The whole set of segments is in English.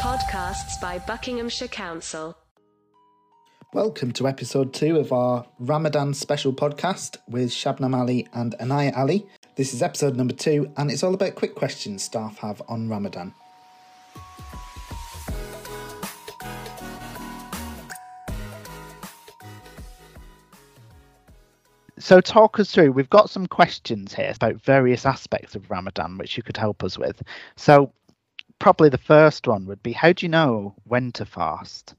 Podcasts by Buckinghamshire Council. Welcome to episode two of our Ramadan special podcast with Shabnam Ali and Anaya Ali. This is episode number two, and it's all about quick questions staff have on Ramadan. So, talk us through. We've got some questions here about various aspects of Ramadan, which you could help us with. So, probably the first one would be how do you know when to fast?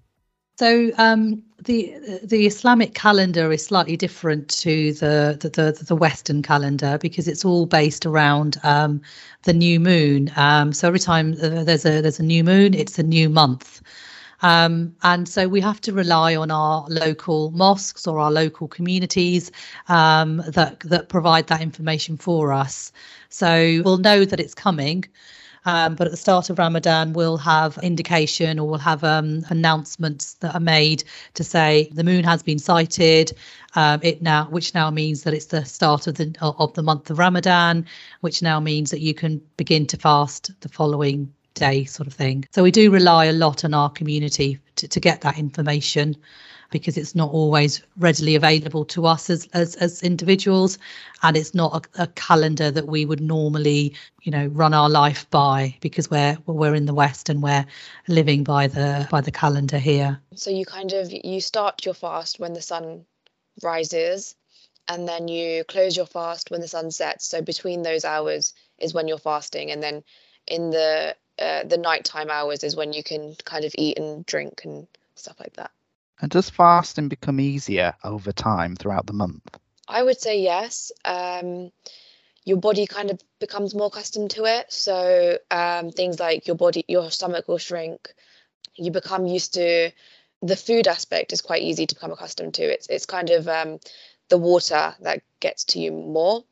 So um, the the Islamic calendar is slightly different to the the, the, the Western calendar because it's all based around um, the new moon. Um, so every time uh, there's a there's a new moon, it's a new month. Um, and so we have to rely on our local mosques or our local communities um, that that provide that information for us. So we'll know that it's coming. Um, but at the start of Ramadan, we'll have indication or we'll have um, announcements that are made to say the moon has been sighted. Um, it now, which now means that it's the start of the of the month of Ramadan, which now means that you can begin to fast the following day, sort of thing. So we do rely a lot on our community to, to get that information because it's not always readily available to us as as, as individuals and it's not a, a, calendar that we would normally you know run our life by because we're we're in the west and we're living by the by the calendar here so you kind of you start your fast when the sun rises and then you close your fast when the sun sets so between those hours is when you're fasting and then in the uh, the nighttime hours is when you can kind of eat and drink and stuff like that and does fasting become easier over time throughout the month? I would say yes. Um, your body kind of becomes more accustomed to it. So um, things like your body, your stomach will shrink. You become used to the food aspect is quite easy to become accustomed to. It's it's kind of um, the water that gets to you more.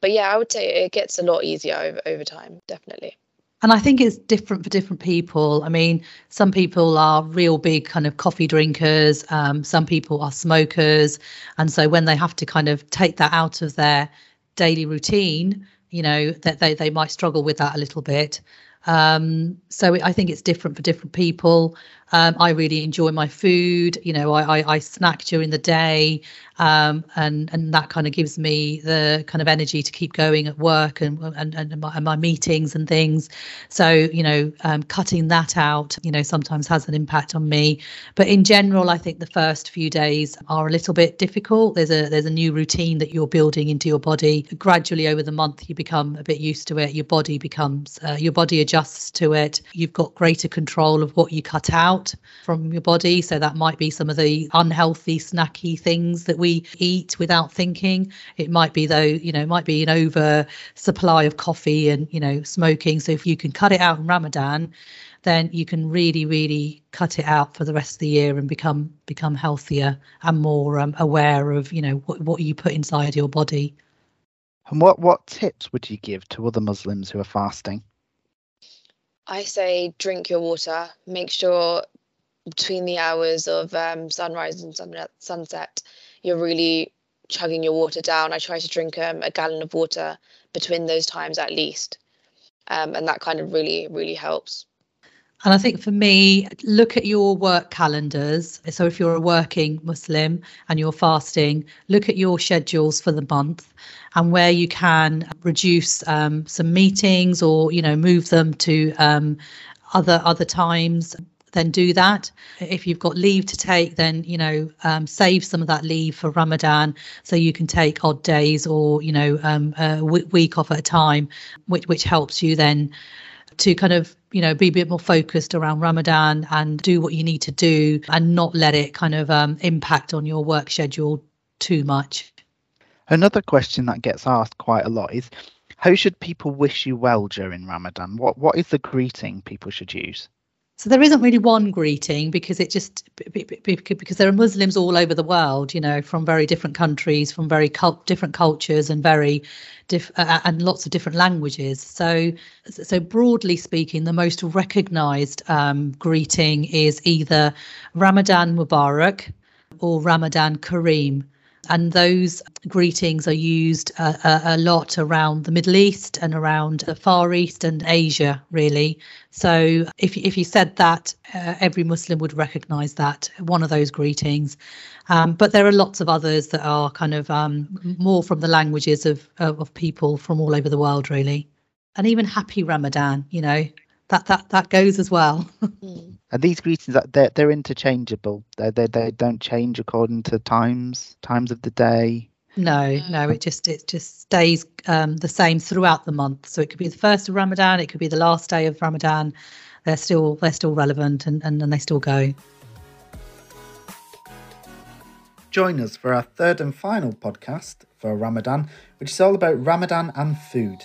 But yeah, I would say it gets a lot easier over over time, definitely and I think it's different for different people. I mean, some people are real big kind of coffee drinkers, um, some people are smokers. And so when they have to kind of take that out of their daily routine, you know, that they, they might struggle with that a little bit. Um, so I think it's different for different people. Um, I really enjoy my food. You know, I, I, I snack during the day, um, and and that kind of gives me the kind of energy to keep going at work and and and my, and my meetings and things. So you know, um, cutting that out, you know, sometimes has an impact on me. But in general, I think the first few days are a little bit difficult. There's a there's a new routine that you're building into your body. Gradually over the month, you become a bit used to it. Your body becomes uh, your body adjusts to it. You've got greater control of what you cut out from your body. So that might be some of the unhealthy, snacky things that we we eat without thinking. It might be though, you know, it might be an over supply of coffee and, you know, smoking. So if you can cut it out in Ramadan, then you can really, really cut it out for the rest of the year and become become healthier and more um, aware of, you know, what, what you put inside your body. And what what tips would you give to other Muslims who are fasting? I say drink your water. Make sure between the hours of um, sunrise and sunset you're really chugging your water down. I try to drink um, a gallon of water between those times at least. Um, and that kind of really, really helps. And I think for me, look at your work calendars. So if you're a working Muslim and you're fasting, look at your schedules for the month and where you can reduce um, some meetings or you know move them to um, other other times then do that. If you've got leave to take, then you know um, save some of that leave for Ramadan, so you can take odd days or you know um, a w- week off at a time, which which helps you then to kind of you know be a bit more focused around Ramadan and do what you need to do and not let it kind of um, impact on your work schedule too much. Another question that gets asked quite a lot is how should people wish you well during Ramadan? What what is the greeting people should use? So there isn't really one greeting because it just because there are Muslims all over the world, you know, from very different countries, from very cult, different cultures, and very diff, uh, and lots of different languages. So so broadly speaking, the most recognised um, greeting is either Ramadan Mubarak or Ramadan Kareem. And those greetings are used uh, a, lot around the Middle East and around the Far East and Asia, really. So if, if you said that, uh, every Muslim would recognize that, one of those greetings. Um, but there are lots of others that are kind of um, more from the languages of, of, of people from all over the world, really. And even Happy Ramadan, you know, that that that goes as well. mm. And these greetings they're they're interchangeable. They they they don't change according to times times of the day. No, no, it just it just stays um, the same throughout the month. So it could be the first of Ramadan, it could be the last day of Ramadan. They're still they're still relevant and, and, and they still go. Join us for our third and final podcast for Ramadan, which is all about Ramadan and food.